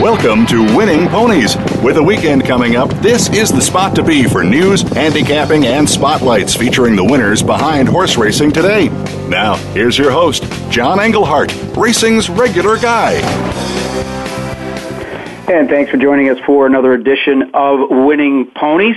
Welcome to Winning Ponies. With a weekend coming up, this is the spot to be for news, handicapping, and spotlights featuring the winners behind horse racing today. Now, here's your host, John Englehart, racing's regular guy. And thanks for joining us for another edition of Winning Ponies.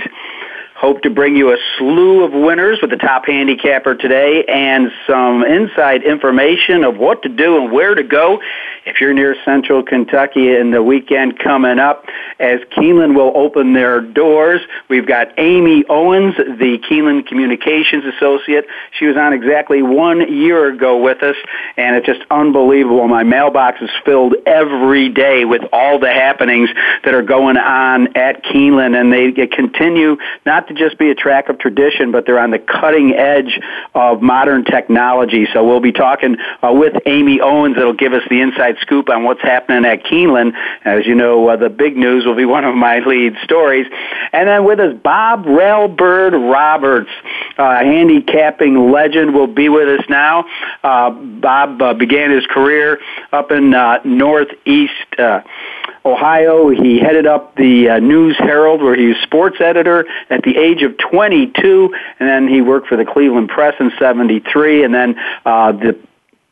Hope to bring you a slew of winners with the top handicapper today and some inside information of what to do and where to go if you're near central Kentucky in the weekend coming up as Keeneland will open their doors. We've got Amy Owens, the Keeneland Communications Associate. She was on exactly one year ago with us and it's just unbelievable. My mailbox is filled every day with all the happenings that are going on at Keeneland and they continue not to just be a track of tradition, but they're on the cutting edge of modern technology. So we'll be talking uh, with Amy Owens that'll give us the inside scoop on what's happening at Keeneland. As you know, uh, the big news will be one of my lead stories. And then with us, Bob Railbird Roberts, uh, handicapping legend, will be with us now. Uh, Bob uh, began his career up in uh, Northeast. Ohio. He headed up the uh, News Herald, where he was sports editor at the age of 22, and then he worked for the Cleveland Press in 73, and then uh, the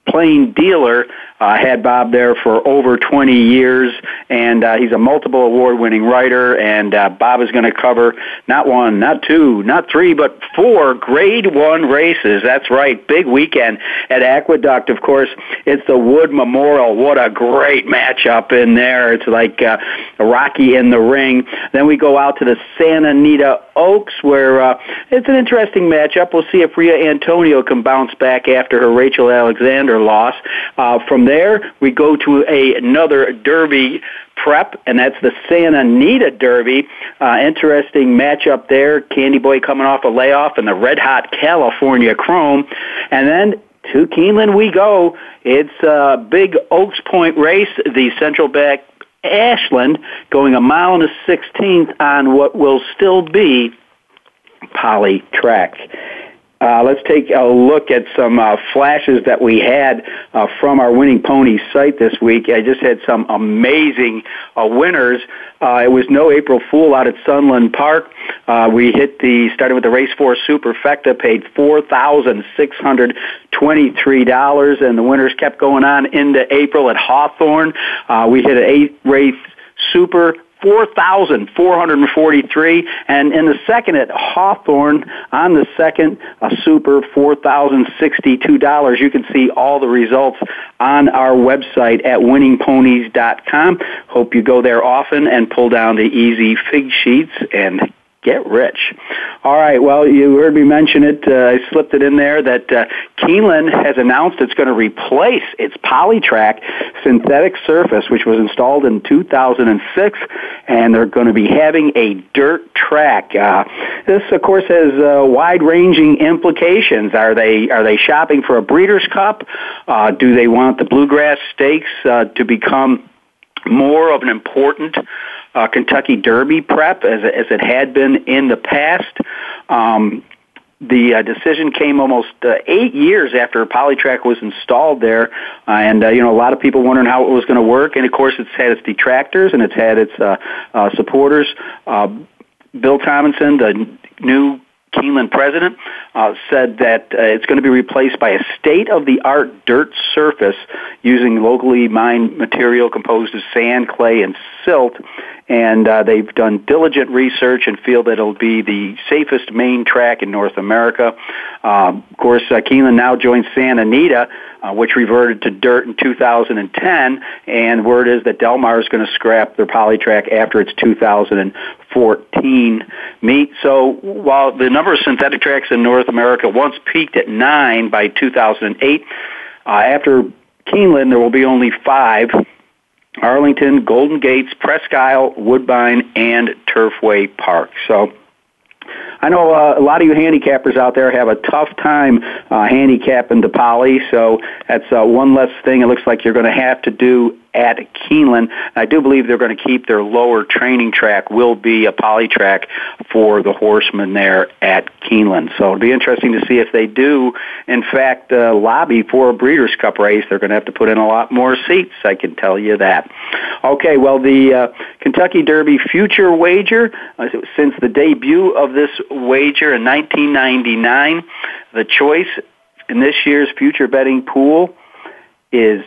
Plain Dealer uh, had Bob there for over 20 years, and uh, he's a multiple award-winning writer. And uh, Bob is going to cover not one, not two, not three, but four Grade One races. That's right, big weekend at Aqueduct. Of course, it's the Wood Memorial. What a great matchup in there! It's like uh, Rocky in the ring. Then we go out to the Santa Anita Oaks, where uh, it's an interesting matchup. We'll see if Ria Antonia can bounce back after her Rachel Alexandra loss. Uh, from there, we go to a, another Derby prep, and that's the Santa Anita Derby. Uh, interesting matchup there. Candy Boy coming off a layoff, and the Red Hot California Chrome, and then to Keeneland we go. It's a big Oaks Point race, the Central Bank Ashland, going a mile and a sixteenth on what will still be poly track. Uh, let's take a look at some uh, flashes that we had uh, from our Winning Pony site this week. I just had some amazing uh, winners. Uh, it was no April Fool out at Sunland Park. Uh, we hit the started with the Race Four Superfecta, paid four thousand six hundred twenty-three dollars, and the winners kept going on into April at Hawthorne. We hit an eight race Super 4,443. And in the second at Hawthorne, on the second, a super $4,062. You can see all the results on our website at winningponies.com. Hope you go there often and pull down the easy fig sheets and get rich. All right. Well, you heard me mention it. Uh, I slipped it in there that uh, Keeneland has announced it's going to replace its Polytrack synthetic surface, which was installed in 2006, and they're going to be having a dirt track. Uh, this, of course, has uh, wide-ranging implications. Are they are they shopping for a Breeders' Cup? Uh, do they want the Bluegrass Stakes uh, to become more of an important uh, Kentucky Derby prep as, as it had been in the past. Um, the uh, decision came almost uh, eight years after Polytrack was installed there, uh, and uh, you know a lot of people wondering how it was going to work. And of course, it's had its detractors and it's had its uh, uh, supporters. Uh, Bill Thomason, the new Keeneland president, uh, said that uh, it's going to be replaced by a state-of-the-art dirt surface using locally mined material composed of sand, clay, and silt. And uh, they've done diligent research and feel that it'll be the safest main track in North America. Uh, of course, uh, Keeneland now joins Santa Anita, uh, which reverted to dirt in 2010, and word is that Del Mar is going to scrap their polytrack after its 2014 meet. So while the number of synthetic tracks in North America once peaked at nine by 2008, uh, after Keeneland there will be only five. Arlington, Golden Gates, Presque Isle, Woodbine, and Turfway Park. So I know uh, a lot of you handicappers out there have a tough time uh, handicapping the poly, so that's uh, one less thing it looks like you're going to have to do at Keeneland. I do believe they're going to keep their lower training track will be a poly track for the horsemen there at Keeneland. So it'll be interesting to see if they do, in fact, uh, lobby for a Breeders' Cup race. They're going to have to put in a lot more seats. I can tell you that. Okay, well, the uh, Kentucky Derby future wager uh, since the debut of this wager in 1999, the choice in this year's future betting pool is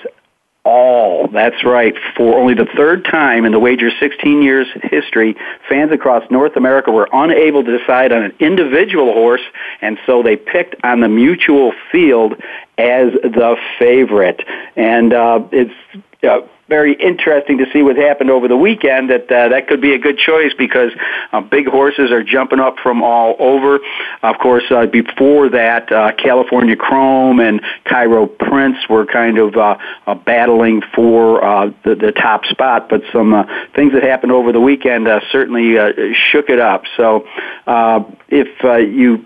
all. That's right. For only the third time in the wager's 16 years history, fans across North America were unable to decide on an individual horse, and so they picked on the mutuel field as the favorite. And uh, it's uh, very interesting to see what happened over the weekend. That uh, that could be a good choice because uh, big horses are jumping up from all over. Of course, uh, before that, uh, California Chrome and Cairo Prince were kind of uh, uh, battling for uh, the, the top spot. But some uh, things that happened over the weekend uh, certainly uh, shook it up. So uh, if uh, you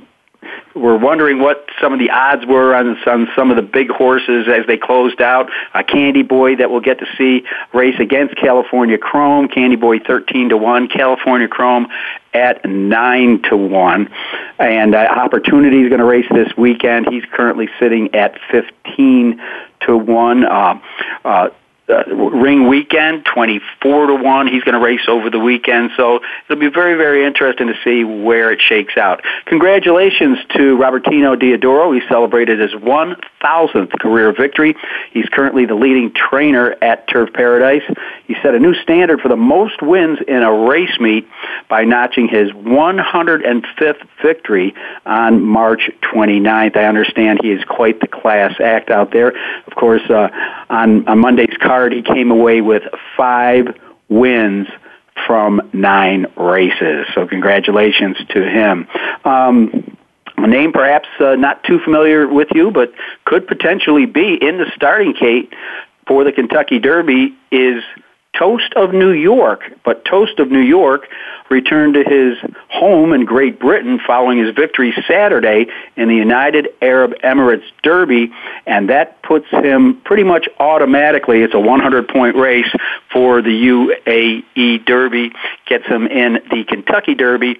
were wondering what some of the odds were on, on some of the big horses as they closed out. Candy Boy that we'll get to see race against California Chrome. Candy Boy 13 to 1. California Chrome at 9 to 1. And uh, Opportunity is going to race this weekend. He's currently sitting at 15 to 1. Uh, uh, uh, ring weekend, 24 to 1. He's going to race over the weekend. So it'll be very, very interesting to see where it shakes out. Congratulations to Robertino Diodoro. He celebrated his 1,000th career victory. He's currently the leading trainer at Turf Paradise. He set a new standard for the most wins in a race meet by notching his 105th victory on March 29th. I understand he is quite the class act out there. Of course, uh, on, on Monday's card, he came away with five wins from nine races. So congratulations to him. Um, a name perhaps uh, not too familiar with you, but could potentially be in the starting gate for the Kentucky Derby is Toast of New York, but Toast of New York returned to his home in Great Britain following his victory Saturday in the United Arab Emirates Derby, and that puts him pretty much automatically, it's a 100 point race for the UAE Derby, gets him in the Kentucky Derby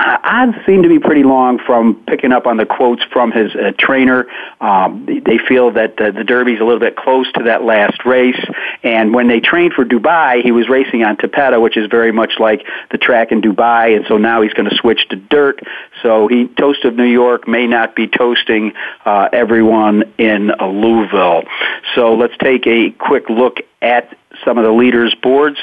uh, odds seem to be pretty long from picking up on the quotes from his uh, trainer. Um, they feel that uh, the Derby's a little bit close to that last race. And when they trained for Dubai, he was racing on Tapeta, which is very much like the track in Dubai. And so now he's going to switch to dirt. So he, Toast of New York may not be toasting uh, everyone in Louisville. So let's take a quick look at some of the leaders' boards.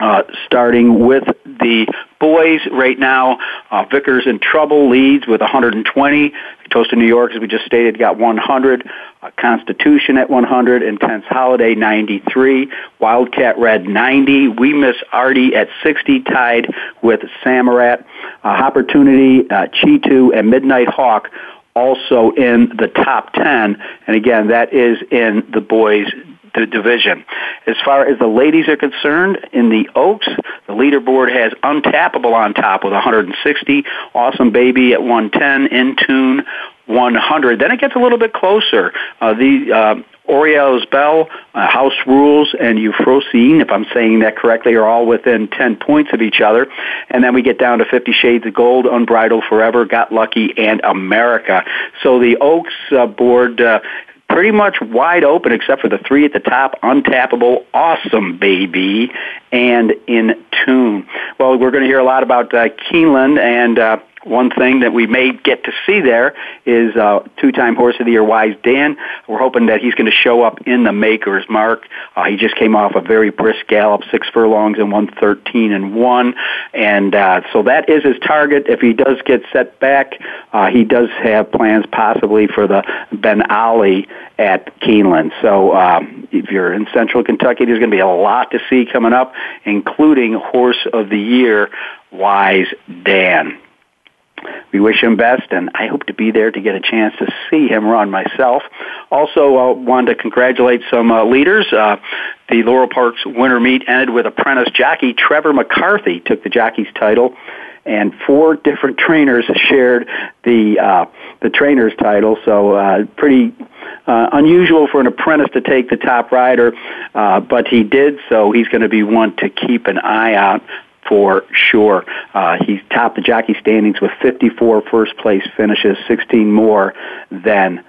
Uh, starting with the boys right now, uh, Vicar's in Trouble leads with 120. Toast of New York, as we just stated, got 100. Uh, Constitution at 100. Intense Holiday 93. Wildcat Red 90. We Miss Artie at 60, tied with Samraat. Uh, Opportunity, uh, Chitu, and Midnight Hawk also in the top 10. And again, that is in the boys the division. As far as the ladies are concerned, in the Oaks, the leaderboard has Untapable on top with 160, Awesome Baby at 110, In Tune 100. Then it gets a little bit closer. Uh, the uh, Bell, uh, House Rules, and Euphrosyne, if I'm saying that correctly, are all within 10 points of each other. And then we get down to Fifty Shades of Gold, Unbridled Forever, Got Lucky, and America. So the Oaks uh, board uh, pretty much wide open except for the three at the top, untapable, awesome baby, and in tune. Well, we're going to hear a lot about uh, Keeneland, and uh, one thing that we may get to see there is uh, two-time Horse of the Year Wise Dan. We're hoping that he's going to show up in the Maker's Mark. Uh, he just came off a very brisk gallop, six furlongs and one thirteen and one, and uh, so that is his target. If he does get set back, uh, he does have plans possibly for the Ben Ali at Keeneland. So um, if you're in Central Kentucky, there's going to be a lot to see coming up, including Horse of the Year Wise Dan we wish him best, and I hope to be there to get a chance to see him run myself. Also, I uh, wanted to congratulate some uh, leaders. Uh, the Laurel Parks Winter Meet ended with apprentice jockey Trevor McCarthy took the jockey's title, and four different trainers shared the uh, the trainer's title. So uh, pretty uh, unusual for an apprentice to take the top rider, uh, but he did. So he's going to be one to keep an eye out for sure. Uh, he's topped the jockey standings with 54 first place finishes, 16 more than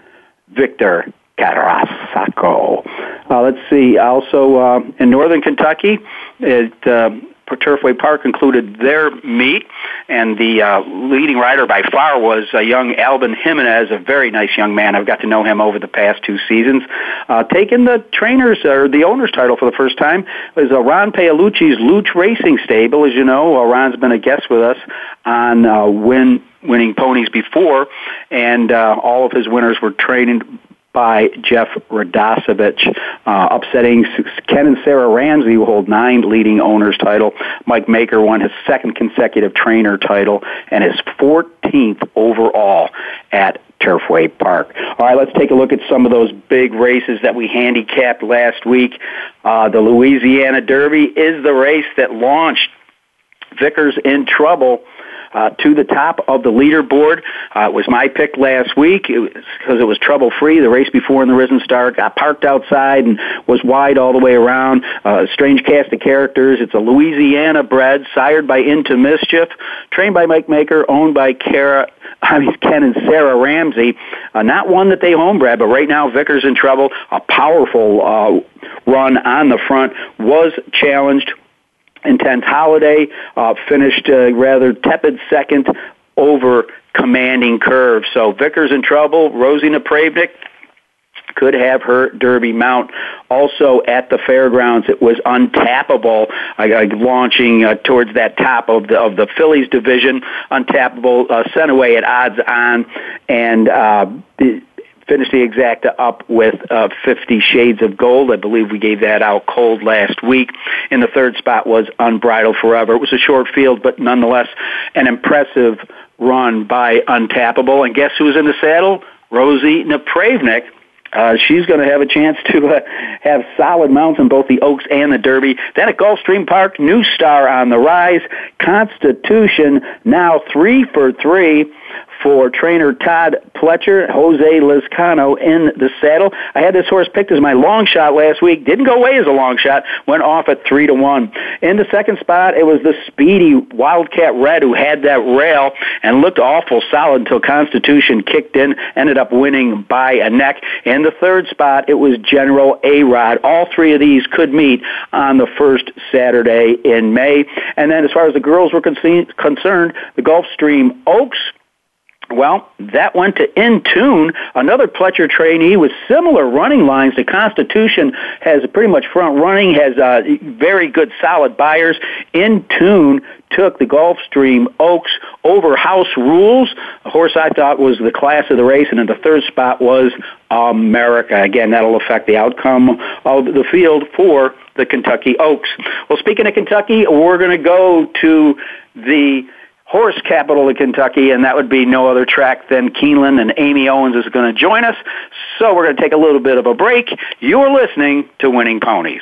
Victor Carrasco. Uh, let's see. Also uh, in northern Kentucky, it, uh, Turfway Park included their meet, and the uh, leading rider by far was a young Albin Jimenez, a very nice young man. I've got to know him over the past two seasons. Uh, taking the trainers or the owner's title for the first time was uh, Ron Paolucci's Loooch Racing Stable. As you know, uh, Ron's been a guest with us on uh, Win winning ponies before, and uh, all of his winners were trained by Jeff Radosevich, uh, upsetting Ken and Sarah Ramsey, who hold nine leading owners title. Mike Maker won his second consecutive trainer title and his 14th overall at Turfway Park. All right, let's take a look at some of those big races that we handicapped last week. Uh, the Louisiana Derby is the race that launched Vicar's in Trouble uh, to the top of the leaderboard. Uh, it was my pick last week because it, it was trouble free. The race before in the Risen Star got parked outside and was wide all the way around. Uh, strange cast of characters. It's a Louisiana bred, sired by Into Mischief, trained by Mike Maker, owned by Kara. I mean, Ken and Sarah Ramsey. Uh, not one that they homebred, but right now Vicar's in Trouble. A powerful uh, run on the front was challenged Intense Holiday uh, finished uh, rather tepid second over Commanding Curve. So Vicar's in Trouble. Rosie Napravnik could have her Derby mount. Also at the fairgrounds, it was untapable, uh, launching uh, towards that top of the of the fillies division. Untapable uh, sent away at odds on, and uh, finished the exacta up with uh, 50 Shades of Gold. I believe we gave that out cold last week. In the third spot was Unbridled Forever. It was a short field, but nonetheless an impressive run by Untapable. And guess who was in the saddle? Rosie Napravnik. Uh, she's going to have a chance to uh, have solid mounts in both the Oaks and the Derby. Then at Gulfstream Park, New Star on the rise. Constitution now three for three for trainer Todd Pletcher, Jose Lezcano in the saddle. I had this horse picked as my long shot last week. Didn't go away as a long shot. Went off at three to one. In the second spot, it was the speedy Wildcat Red who had that rail and looked awful solid until Constitution kicked in. Ended up winning by a neck. In the third spot, it was General A Rod. All three of these could meet on the first Saturday in May. And then, as far as the girls were concerned, the Gulfstream Oaks well, that went to In Tune, another Pletcher trainee with similar running lines The Constitution, has pretty much front running, has uh, very good solid buyers. In Tune took the Gulfstream Oaks over House Rules, a horse I thought was the class of the race, and in the third spot was America. Again, that'll affect the outcome of the field for the Kentucky Oaks. Well, speaking of Kentucky, we're going to go to the horse capital of Kentucky, and that would be no other track than Keeneland, and Amy Owens is going to join us. So we're going to take a little bit of a break. You're listening to Winning Ponies.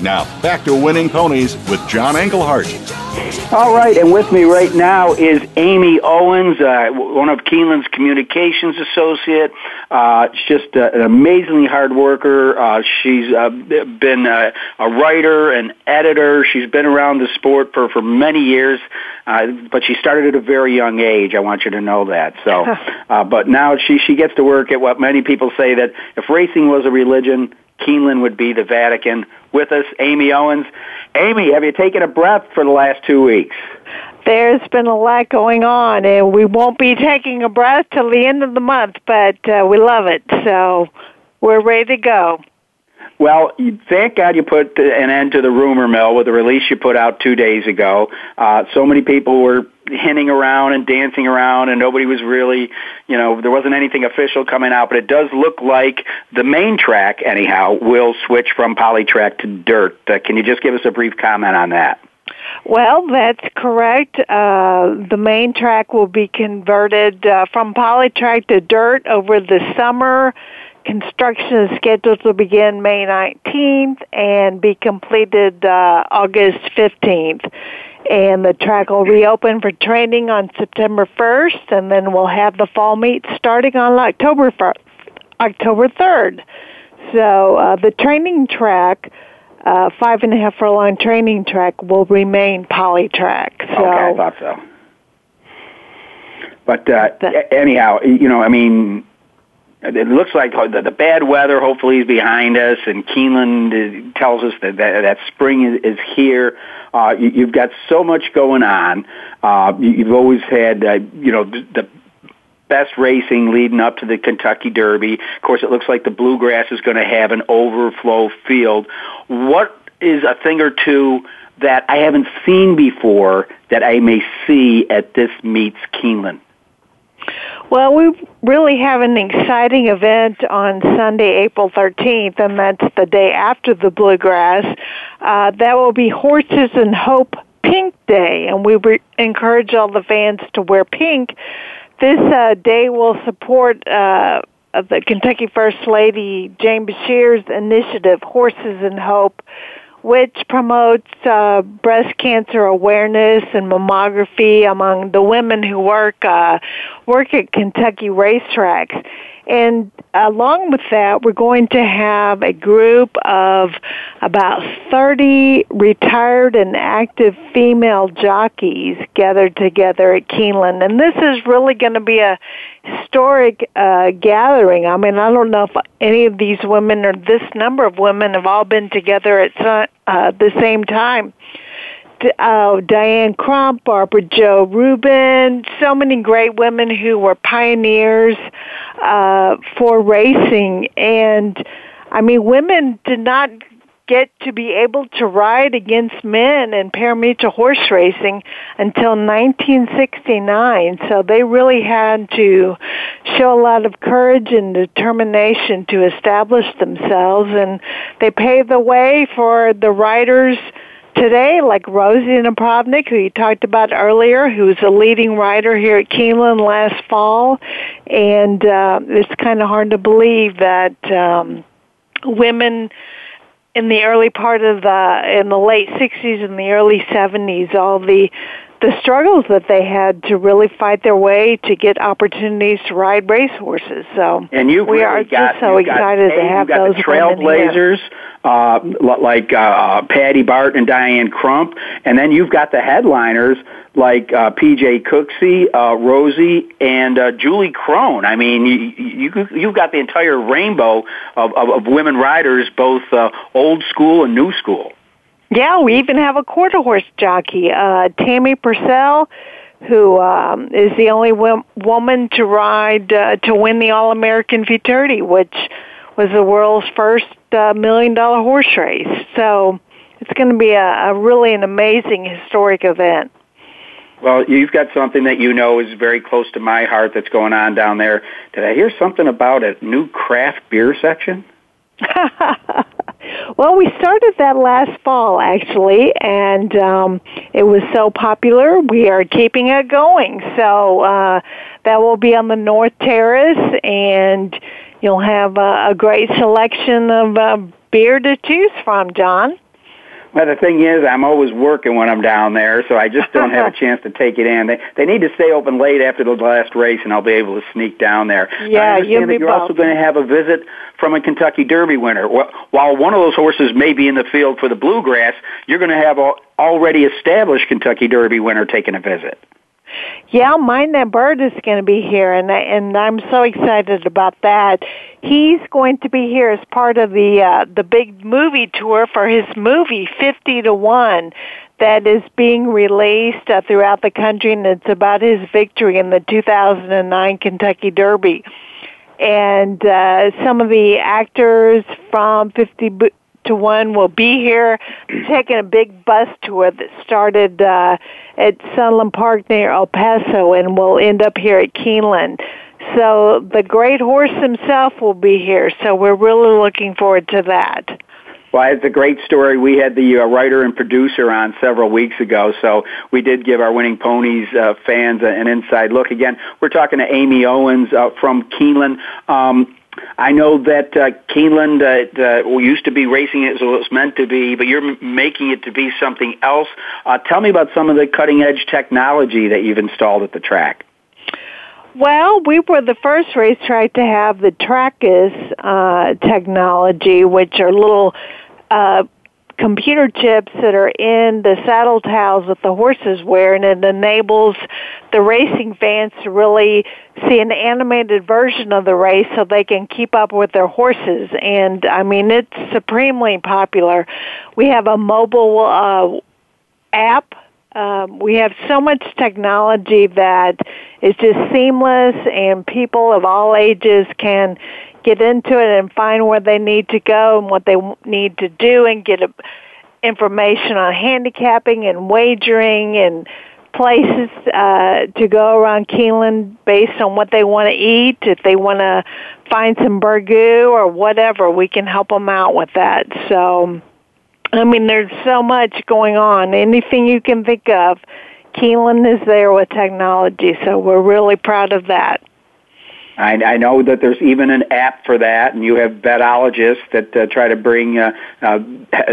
Now, back to Winning Ponies with John Englehart. All right, and with me right now is Amy Owens, uh, one of Keeneland's communications associate. Uh, she's just uh, an amazingly hard worker. Uh, she's uh, been uh, a writer and editor. She's been around the sport for, for many years, uh, but she started at a very young age. I want you to know that. So, uh, but now she she gets to work at what many people say that if racing was a religion, Keeneland would be the Vatican. With us, Amy Owens. Amy, have you taken a breath for the last two weeks? There's been a lot going on, and we won't be taking a breath till the end of the month, but uh, we love it, so we're ready to go. Well, thank God you put an end to the rumor mill with the release you put out two days ago. Uh, so many people were hinting around and dancing around, and nobody was really, you know, there wasn't anything official coming out. But it does look like the main track, anyhow, will switch from polytrack to dirt. Uh, can you just give us a brief comment on that? Well, that's correct. Uh, the main track will be converted uh, from polytrack to dirt over the summer. Construction is scheduled to begin May 19th and be completed uh, August 15th. And the track will reopen for training on September 1st, and then we'll have the fall meet starting on October 1st, October 3rd. So uh, the training track, uh, five and a half furlong training track, will remain polytrack. So, okay, I thought so. But uh, anyhow, you know, I mean, it looks like the, the bad weather hopefully is behind us, and Keeneland tells us that that, that spring is, is here. Uh, you, you've got so much going on. Uh, you, you've always had, uh, you know, the, the best racing leading up to the Kentucky Derby. Of course, it looks like the Bluegrass is going to have an overflow field. What is a thing or two that I haven't seen before that I may see at this meets Keeneland? Well, we really have an exciting event on Sunday, April 13th, and that's the day after the Bluegrass. Uh, that will be Horses and Hope Pink Day, and we re- encourage all the fans to wear pink. This uh, day will support uh, the Kentucky First Lady Jane Beshear's initiative, Horses and Hope, which promotes uh, breast cancer awareness and mammography among the women who work uh, work at Kentucky racetracks. And along with that, we're going to have a group of about 30 retired and active female jockeys gathered together at Keeneland. And this is really going to be a historic uh, gathering. I mean, I don't know if any of these women or this number of women have all been together at uh, the same time uh, Diane Crump, Barbara Jo Rubin, so many great women who were pioneers uh, for racing. And I mean, women did not get to be able to ride against men in parimutuel horse racing until 1969. So they really had to show a lot of courage and determination to establish themselves, and they paved the way for the riders today, like Rosie Napravnik, who you talked about earlier, who's a leading writer here at Keeneland last fall, and uh, it's kind of hard to believe that um, women in the early part of the in the late 60s and the early 70s, all the the struggles that they had to really fight their way to get opportunities to ride racehorses. So and you we really are got, just so excited got, to have those the trailblazers uh, like uh, Patty Bart and Diane Crump, and then you've got the headliners like uh, PJ Cooksey, uh, Rosie, and uh, Julie Krone. I mean, you, you you've got the entire rainbow of, of, of women riders, both uh, old school and new school. Yeah, we even have a quarter horse jockey, uh, Tammy Purcell, who um, is the only w- woman to ride uh, to win the All American Futurity, which was the world's first uh, million dollar horse race. So it's going to be a, a really an amazing historic event. Well, you've got something that you know is very close to my heart that's going on down there. Did I hear something about a new craft beer section? well, we started that last fall actually, and um, it was so popular. We are keeping it going. So uh, that will be on the North Terrace, and you'll have a, a great selection of uh, beer to choose from, John. Well, the thing is, I'm always working when I'm down there, so I just don't have a chance to take it in. They they need to stay open late after the last race, and I'll be able to sneak down there. Yeah, I understand you'll that you're also going to have a visit from a Kentucky Derby winner. While one of those horses may be in the field for the Bluegrass, you're going to have a already established Kentucky Derby winner taking a visit. Yeah, mine That Bird is going to be here, and I, and I'm so excited about that. He's going to be here as part of the uh, the big movie tour for his movie Fifty to One that is being released uh, throughout the country, and it's about his victory in the 2009 Kentucky Derby. And uh, some of the actors from 50 to one will be here taking a big bus tour that started uh, at Sunland Park near El Paso and will end up here at Keeneland. So the great horse himself will be here. So we're really looking forward to that. Well, it's a great story. We had the uh, writer and producer on several weeks ago, so we did give our winning ponies uh, fans an inside look. Again, we're talking to Amy Owens uh, from Keeneland. Um, I know that uh, Keeneland uh, uh, used to be racing as it was meant to be, but you're m- making it to be something else. Uh, tell me about some of the cutting edge technology that you've installed at the track. Well, we were the first racetrack to have the Trakus uh, technology, which are little uh, computer chips that are in the saddle towels that the horses wear, and it enables the racing fans to really see an animated version of the race so they can keep up with their horses. And I mean, it's supremely popular. We have a mobile uh, app. Um, we have so much technology that is just seamless, and people of all ages can get into it and find where they need to go and what they need to do and get information on handicapping and wagering and places uh, to go around Keeneland based on what they want to eat. If they want to find some burgoo or whatever, we can help them out with that. So, I mean, there's so much going on. Anything you can think of, Keeneland is there with technology. So we're really proud of that. I, I know that there's even an app for that, and you have betologists that uh, try to bring uh, uh,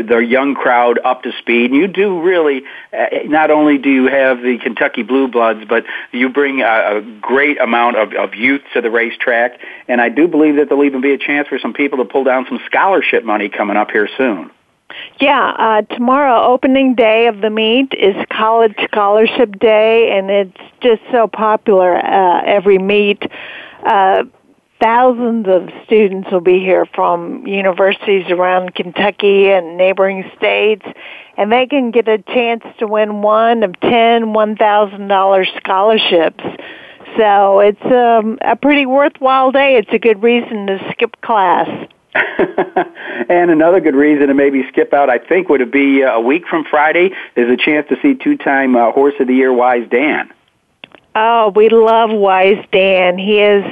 the young crowd up to speed. And you do really, uh, not only do you have the Kentucky Blue Bloods, but you bring a, a great amount of, of youth to the racetrack. And I do believe that there'll even be a chance for some people to pull down some scholarship money coming up here soon. Yeah, uh, tomorrow, opening day of the meet is College Scholarship Day, and it's just so popular uh, every meet. Uh, thousands of students will be here from universities around Kentucky and neighboring states, and they can get a chance to win one of ten one thousand dollars scholarships. So it's um, a pretty worthwhile day. It's a good reason to skip class. and another good reason to maybe skip out, I think, would be uh, a week from Friday is a chance to see two-time uh, Horse of the Year Wise Dan. Oh, we love Wise Dan. He is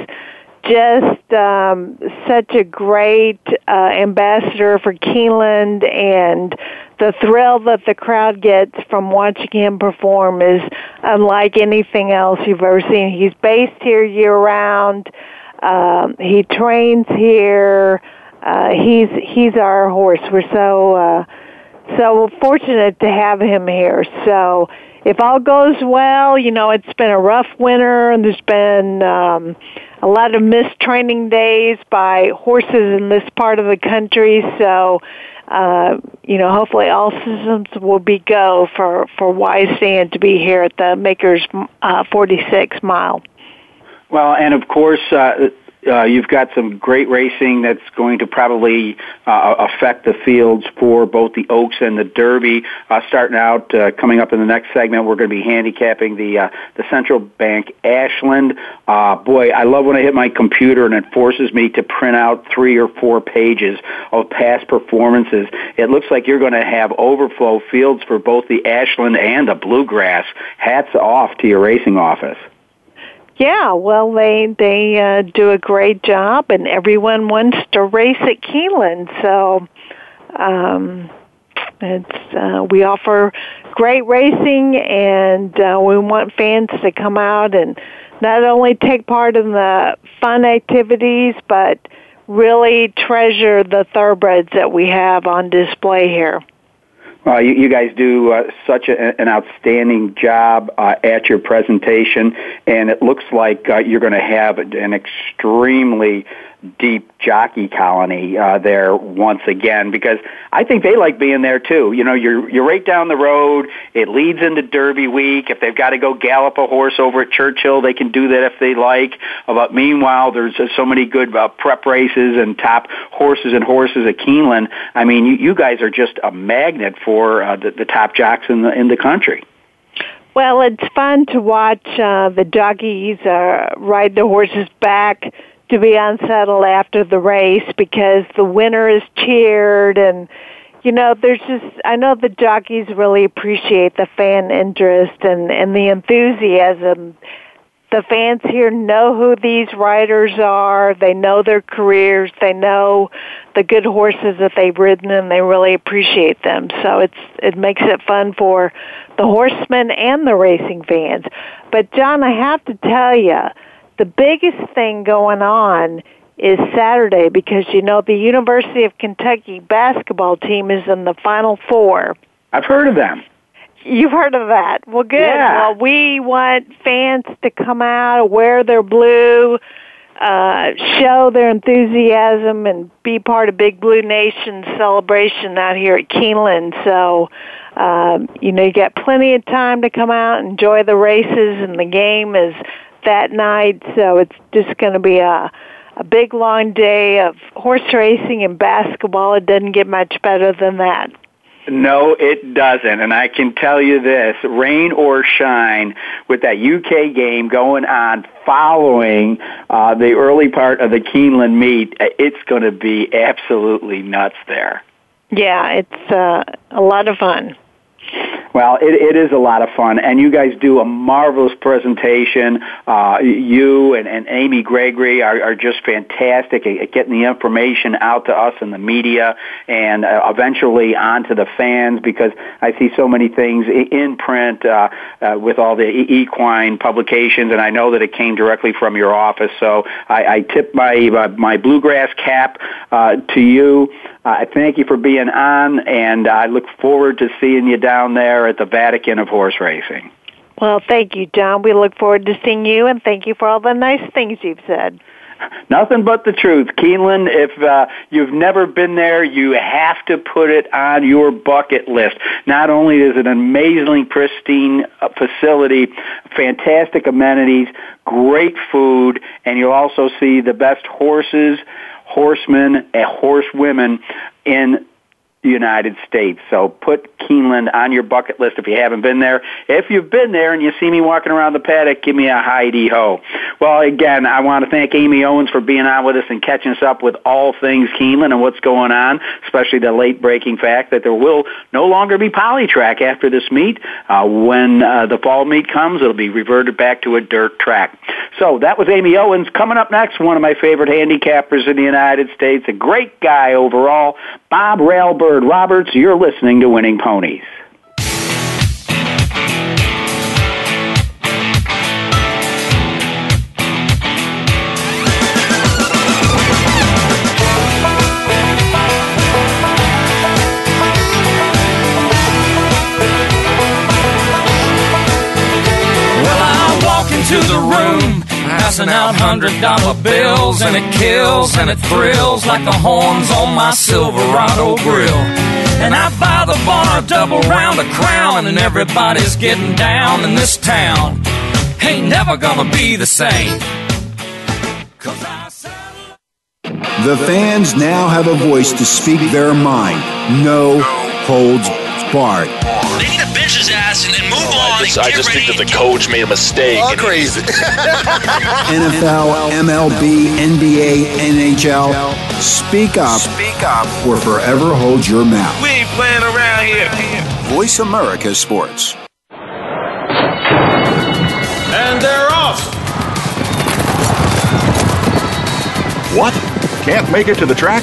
just um, such a great uh, ambassador for Keeneland, and the thrill that the crowd gets from watching him perform is unlike anything else you've ever seen. He's based here year round. Um, he trains here. Uh, he's he's our horse. We're so uh, so fortunate to have him here. So if all goes well, you know, it's been a rough winter and there's been um, a lot of missed training days by horses in this part of the country. So, uh, you know, hopefully all systems will be go for, for Wise Dan to be here at the Makers uh, 46 mile. Well, and of course, uh, uh, you've got some great racing that's going to probably uh, affect the fields for both the Oaks and the Derby. Uh, starting out, uh, coming up in the next segment, we're going to be handicapping the uh, the Central Bank Ashland. Uh, boy, I love when I hit my computer and it forces me to print out three or four pages of past performances. It looks like you're going to have overflow fields for both the Ashland and the Bluegrass. Hats off to your racing office. Yeah, well, they they uh, do a great job, and everyone wants to race at Keeneland. So, um, it's uh, we offer great racing, and uh, we want fans to come out and not only take part in the fun activities, but really treasure the thoroughbreds that we have on display here. Uh, you, you guys do uh, such a, an outstanding job uh, at your presentation, and it looks like uh, you're going to have an extremely deep jockey colony uh, there once again because I think they like being there too. You know, you're you're right down the road. It leads into Derby week. If they've got to go gallop a horse over at Churchill, they can do that if they like. But meanwhile, there's uh, so many good uh, prep races and top horses and horses at Keeneland. I mean, you, you guys are just a magnet for uh, the, the top jocks in the in the country. Well, it's fun to watch uh, the jockeys uh, ride the horses back to be unsettled after the race because the winner is cheered and you know there's just I know the jockeys really appreciate the fan interest and and the enthusiasm. The fans here know who these riders are. They know their careers. They know the good horses that they've ridden and they really appreciate them. So it's it makes it fun for the horsemen and the racing fans. But John I have to tell you the biggest thing going on is Saturday because you know the University of Kentucky basketball team is in the Final Four. I've heard of them. You've heard of that. Well, good. Yeah. Well, we want fans to come out, wear their blue, uh, show their enthusiasm, and be part of Big Blue Nation celebration out here at Keeneland. So, um, you know, you got plenty of time to come out, enjoy the races, and the game is that night. So it's just going to be a a big long day of horse racing and basketball. It doesn't get much better than that. No, it doesn't. And I can tell you this, rain or shine, with that UK game going on following uh, the early part of the Keeneland meet, it's going to be absolutely nuts there. Yeah, it's uh, a lot of fun. Well, it, it is a lot of fun, and you guys do a marvelous presentation. Uh, you and, and Amy Gregory are, are just fantastic at, getting the information out to us in the media and uh, eventually onto the fans because I see so many things in print uh, uh, with all the equine publications, and I know that it came directly from your office. So I, I tip my uh, my bluegrass cap uh, to you. Uh, I thank you for being on, and I look forward to seeing you down there at the Vatican of Horse Racing. Well, thank you, John. We look forward to seeing you, and thank you for all the nice things you've said. Nothing but the truth. Keeneland, if uh, you've never been there, you have to put it on your bucket list. Not only is it an amazingly pristine uh, facility, fantastic amenities, great food, and you'll also see the best horses, horsemen, and horsewomen in the United States. So put Keeneland on your bucket list if you haven't been there. If you've been there and you see me walking around the paddock, give me a Heidi ho. Well, again, I want to thank Amy Owens for being on with us and catching us up with all things Keeneland and what's going on, especially the late breaking fact that there will no longer be polytrack after this meet. Uh, when uh, the fall meet comes, it'll be reverted back to a dirt track. So that was Amy Owens. Coming up next, one of my favorite handicappers in the United States, a great guy overall, Bob Railbird Roberts. You're listening to Winning Ponies. into the room, passing out hundred dollar bills, and it kills and it thrills like the horns on my Silverado grill. And I buy the bar double round a crown, and everybody's getting down in this town. Ain't never gonna be the same. The fans now have a voice to speak their mind. No holds barred. They need to bench his ass and then move on. I just, I just think that the coach made a mistake. All crazy. NFL, MLB, NBA, NHL. Speak up. Speak up. Or forever hold your mouth. We ain't playing around here. Voice America Sports. And they're off. What? Can't make it to the track?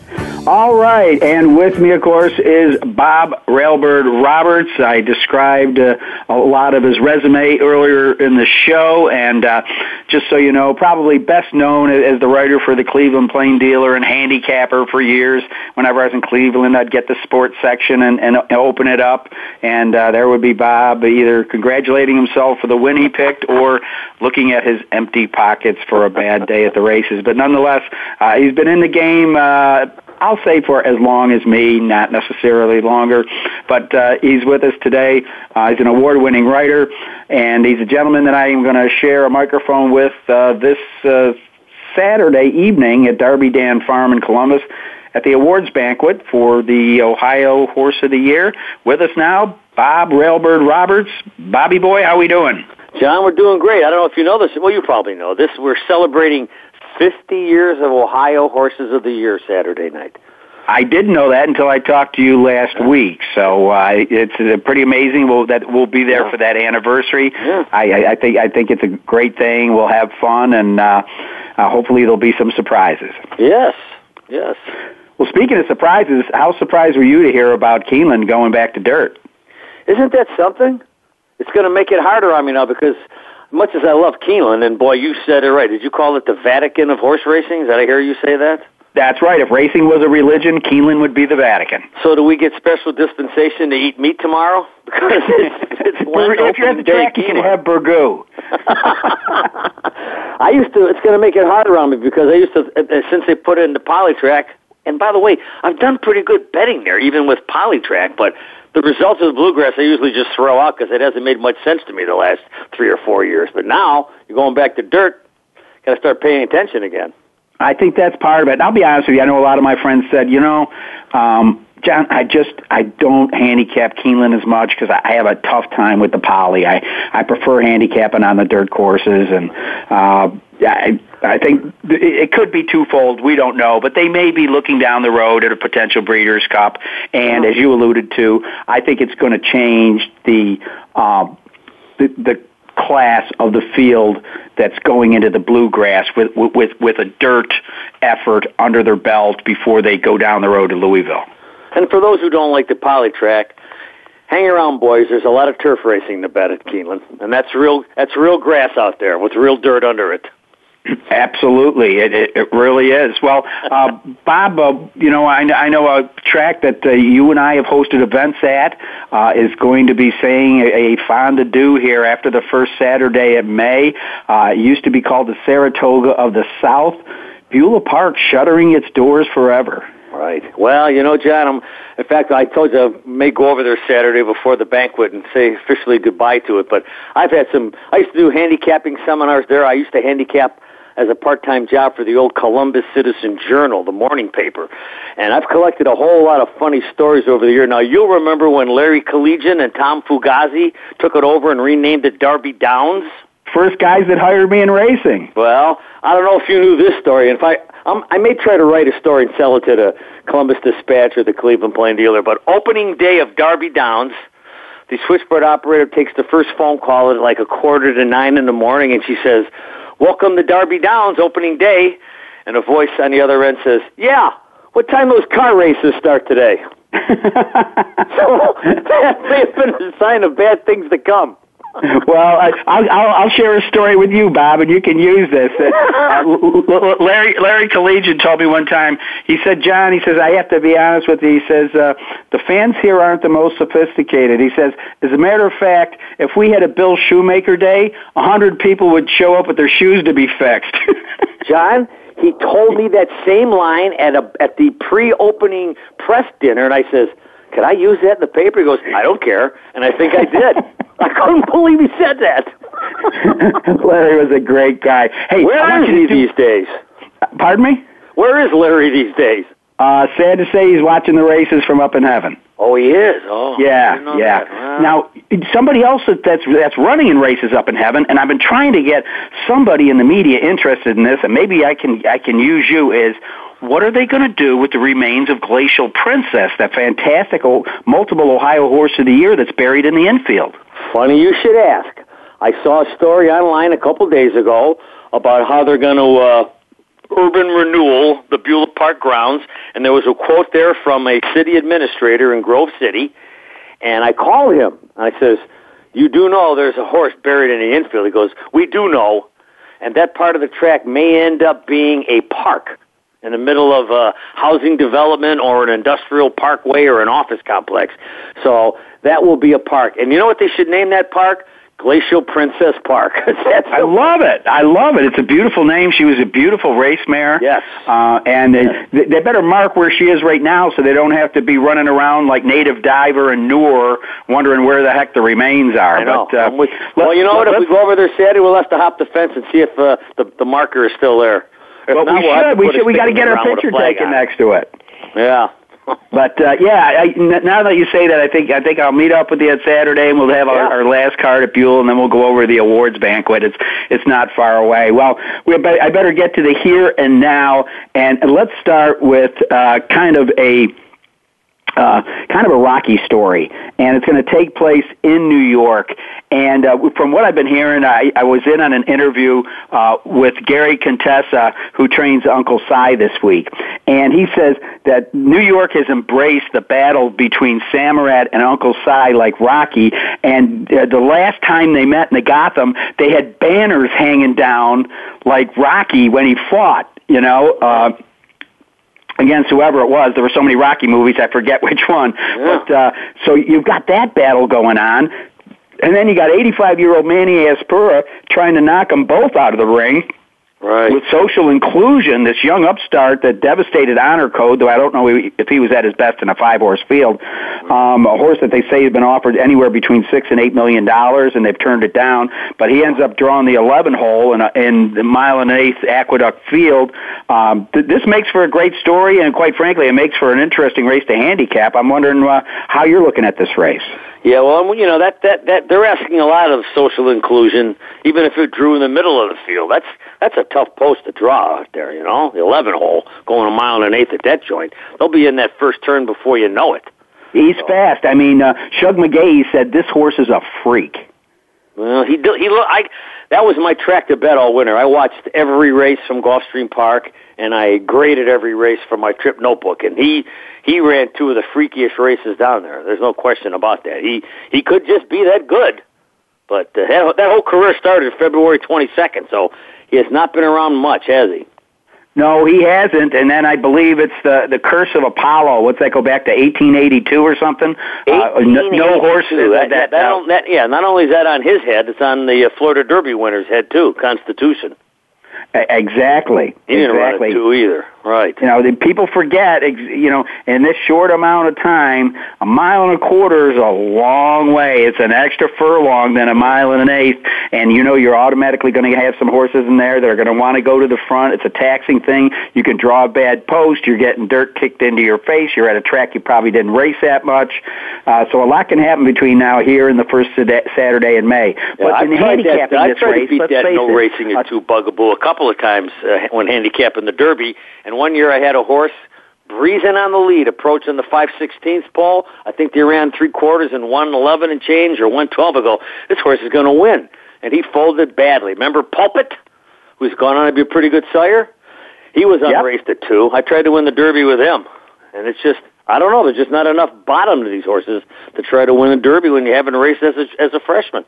All right, and with me, of course, is Bob Railbird Roberts. I described uh, a lot of his resume earlier in the show, and uh, just so you know, probably best known as the writer for the Cleveland Plain Dealer and handicapper for years. Whenever I was in Cleveland, I'd get the sports section and, and open it up, and uh, there would be Bob either congratulating himself for the win he picked or looking at his empty pockets for a bad day at the races. But nonetheless, uh, he's been in the game. I'll say for as long as me, not necessarily longer. But uh, he's with us today. Uh, he's an award-winning writer, and he's a gentleman that I am going to share a microphone with uh, this uh, Saturday evening at Darby Dan Farm in Columbus at the awards banquet for the Ohio Horse of the Year. With us now, Bob Railbird Roberts. Bobby boy, how are we doing? John, we're doing great. I don't know if you know this. Well, you probably know this. We're celebrating 50 years of Ohio Horses of the Year Saturday night. I didn't know that until I talked to you last week. So uh, it's uh, pretty amazing. We'll, that we'll be there for that anniversary. Yeah. I, I, I think I think it's a great thing. We'll have fun, and uh, uh, hopefully there'll be some surprises. Yes, yes. Well, speaking of surprises, how surprised were you to hear about Keeneland going back to dirt? Isn't that something? It's going to make it harder on me now because much as I love Keeneland, and boy, you said it right. Did you call it the Vatican of horse racing? Did I hear you say that? That's right. If racing was a religion, Keeneland would be the Vatican. So do we get special dispensation to eat meat tomorrow? Because it's, it's if you're at the track, you can have burgoo. I used to. It's going to make it harder on me because I used to uh, uh, since they put it into Polytrack. And by the way, I've done pretty good betting there, even with Polytrack. But the results of the bluegrass, I usually just throw out because it hasn't made much sense to me the last three or four years. But now you're going back to dirt. Got to start paying attention again. I think that's part of it. And I'll be honest with you. I know a lot of my friends said, you know, um, John, I just I don't handicap Keeneland as much because I I have a tough time with the poly. I I prefer handicapping on the dirt courses, and uh, I I think it could be twofold. We don't know, but they may be looking down the road at a potential Breeders' Cup. And as you alluded to, I think it's going to change the um, the, the class of the field that's going into the bluegrass with with with a dirt effort under their belt before they go down the road to Louisville. And for those who don't like the Polytrack, hang around, boys. There's a lot of turf racing to bet at Keeneland, and that's real. That's real grass out there with real dirt under it. Absolutely, it, it, it really is. Well, uh, Bob, uh, you know, I, I know a track that uh, you and I have hosted events at uh, is going to be saying a, a fond adieu here after the first Saturday of May. Uh, it used to be called the Saratoga of the South. Beulah Park shuttering its doors forever. Right. Well, you know, John, I'm, in fact, I told you I may go over there Saturday before the banquet and say officially goodbye to it. But I've had some, I used to do handicapping seminars there. I used to handicap as a part-time job for the old Columbus Citizen Journal, the morning paper. And I've collected a whole lot of funny stories over the year. Now, you'll remember when Larry Collegian and Tom Fugazi took it over and renamed it Darby Downs? First guys that hired me in racing. Well, I don't know if you knew this story. In fact, um, I may try to write a story and sell it to the Columbus Dispatch or the Cleveland Plain Dealer. But opening day of Darby Downs, the switchboard operator takes the first phone call at like a quarter to nine in the morning, and she says, "Welcome to Darby Downs, opening day." And a voice on the other end says, "Yeah, what time those car races start today?" so that may have been a sign of bad things to come. well, I, I'll, I'll I'll share a story with you, Bob, and you can use this. Uh, L- Larry Larry Collegian told me one time. He said, "John," he says, "I have to be honest with you." He says, uh, "The fans here aren't the most sophisticated." He says, "As a matter of fact, if we had a Bill Shoemaker day, a hundred people would show up with their shoes to be fixed." John, he told me that same line at a at the pre-opening press dinner, and I says, "Could I use that in the paper?" He goes, "I don't care," and I think I did. I couldn't believe he said that. Larry was a great guy. Hey, Where is he do- these days? Pardon me? Where is Larry these days? Uh, sad to say, he's watching the races from up in heaven. Oh, he is. Oh, Yeah, yeah. Wow. Now, somebody else that- that's that's running in races up in heaven, and I've been trying to get somebody in the media interested in this, and maybe I can I can use you. Is what are they going to do with the remains of Glacial Princess, that fantastic multiple Ohio Horse of the Year that's buried in the infield? Funny you should ask. I saw a story online a couple days ago about how they're going to uh, urban renewal the Beulah Park grounds, and there was a quote there from a city administrator in Grove City, and I called him. And I says, "You do know there's a horse buried in the infield?" He goes, "We do know, and that part of the track may end up being a park." In the middle of a housing development or an industrial parkway or an office complex. So that will be a park. And you know what they should name that park? Glacial Princess Park. That's I love it. I love it. It's a beautiful name. She was a beautiful race mare. Yes. Uh, and they, they better mark where she is right now so they don't have to be running around like native diver and Noor wondering where the heck the remains are. I know. But, uh, well, you know what? If we go over there Saturday, we'll have to hop the fence and see if uh, the the marker is still there. Well, we we'll should. We should. We got to get our around with a picture taken on next to it. Yeah. but uh, yeah, I, now that you say that, I think I think I'll meet up with you on Saturday, and we'll have our, our last card at Beulah, and then we'll go over the awards banquet. It's it's not far away. Well, we I better get to the here and now, and let's start with uh, kind of a uh, kind of a rocky story, and it's going to take place in New York. And uh, from what I've been hearing, I, I was in on an interview uh, with Gary Contessa, who trains Uncle Sigh this week, and he says that New York has embraced the battle between Samraat and Uncle Sigh like Rocky. And uh, the last time they met in the Gotham, they had banners hanging down like Rocky when he fought. You know. Uh, against whoever it was. There were so many Rocky movies, I forget which one. Yeah. But uh, so you've got that battle going on, and then you got 85 year old Manny Azpurua trying to knock them both out of the ring. Right. With social inclusion, this young upstart that devastated Honor Code, though I don't know if he was at his best in a five horse field, um, a horse that they say has been offered anywhere between six and eight million dollars, and they've turned it down. But he ends up drawing the 11 hole in, a, in the mile and an eighth Aqueduct Field. Um, th- this makes for a great story, and quite frankly, it makes for an interesting race to handicap. I'm wondering uh, how you're looking at this race. Yeah, well, you know that that that they're asking a lot of social inclusion, even if it drew in the middle of the field. That's that's a tough post to draw out there. You know, the 11 hole going a mile and an eighth at that joint. They'll be in that first turn before you know it. He's fast. I mean, uh, Shug McGaughey said this horse is a freak. Well, he do, he look. I that was my track to bet all winter. I watched every race from Gulfstream Park, and I graded every race from my trip notebook. And he he ran two of the freakiest races down there. There's no question about that. He he could just be that good. But uh, that, that whole career started February 22nd, so he has not been around much, has he? No, he hasn't. And then I believe it's the the curse of Apollo. What's that go back to 1882 or something? Uh, no, no horse. That, that, that, don't- that- yeah, not only is that on his head, it's on the uh, Florida Derby winner's head too. Constitution. Exactly. He didn't exactly. run two either. Right. You know, the people forget. You know, in this short amount of time, a mile and a quarter is a long way. It's an extra furlong than a mile and an eighth, and you know you're automatically going to have some horses in there that are going to want to go to the front. It's a taxing thing. You can draw a bad post. You're getting dirt kicked into your face. You're at a track you probably didn't race that much. Uh, so a lot can happen between now here and the first Saturday in May. Yeah, but I've in tried that. handicapping I've tried race, to beat that no it, racing or two bugaboo a couple of times uh, when handicapping the Derby. And one year I had a horse breezing on the lead, approaching the five sixteenths pole. I think they ran three quarters and one eleven and change or one twelve ago. This horse is going to win, and he folded badly. Remember Pulpit, who's gone on to be a pretty good sire? He was unraced at two. I tried to win the Derby with him, and it's just. I don't know. There's just not enough bottom to these horses to try to win the Derby when you haven't raced as a, as a freshman.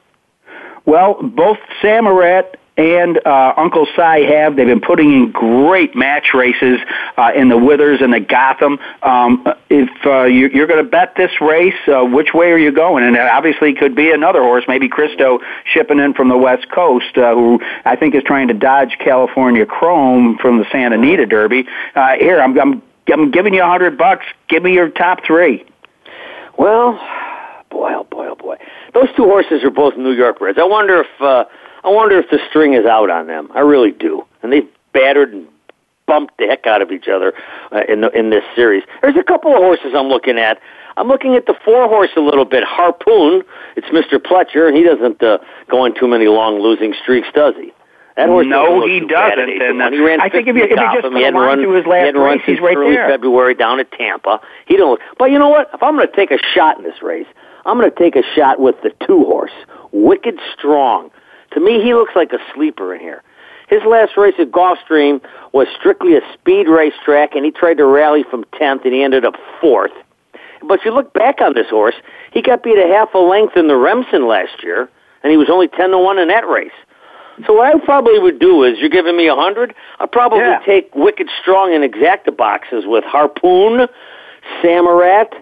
Well, both Samraat and uh, Uncle Sigh have. They've been putting in great match races uh, in the Withers and the Gotham. Um, if uh, you, you're going to bet this race, uh, which way are you going? And it obviously could be another horse, maybe Christo shipping in from the West Coast, uh, who I think is trying to dodge California Chrome from the Santa Anita Derby. Uh, here, I'm, I'm, I'm giving you a hundred bucks. Give me your top three. Well, boy, oh boy, oh boy. Those two horses are both New York Reds. I wonder if uh, I wonder if the string is out on them. I really do. And they've battered and bumped the heck out of each other uh, in the, in this series. There's a couple of horses I'm looking at. I'm looking at the four horse a little bit. Harpoon. It's Mr. Pletcher, and he doesn't uh, go on too many long losing streaks, does he? That horse No, he too bad at doesn't, and, he ran I think if you- if you just put he hadn't run, to his last he race, he's right early there. February down at Tampa. He don't look. But you know what? If I'm going to take a shot in this race, I'm going to take a shot with the two horse, Wicked Strong. To me, he looks like a sleeper in here. His last race at Gulfstream was strictly a speed racetrack, and he tried to rally from 10th, and he ended up fourth. But if you look back on this horse, he got beat a half a length in the Remsen last year, and he was only 10 to 1 in that race. So what I probably would do is, you're giving me a 100, I'd probably Yeah. take Wicked Strong and exacta boxes with Harpoon, Samraat,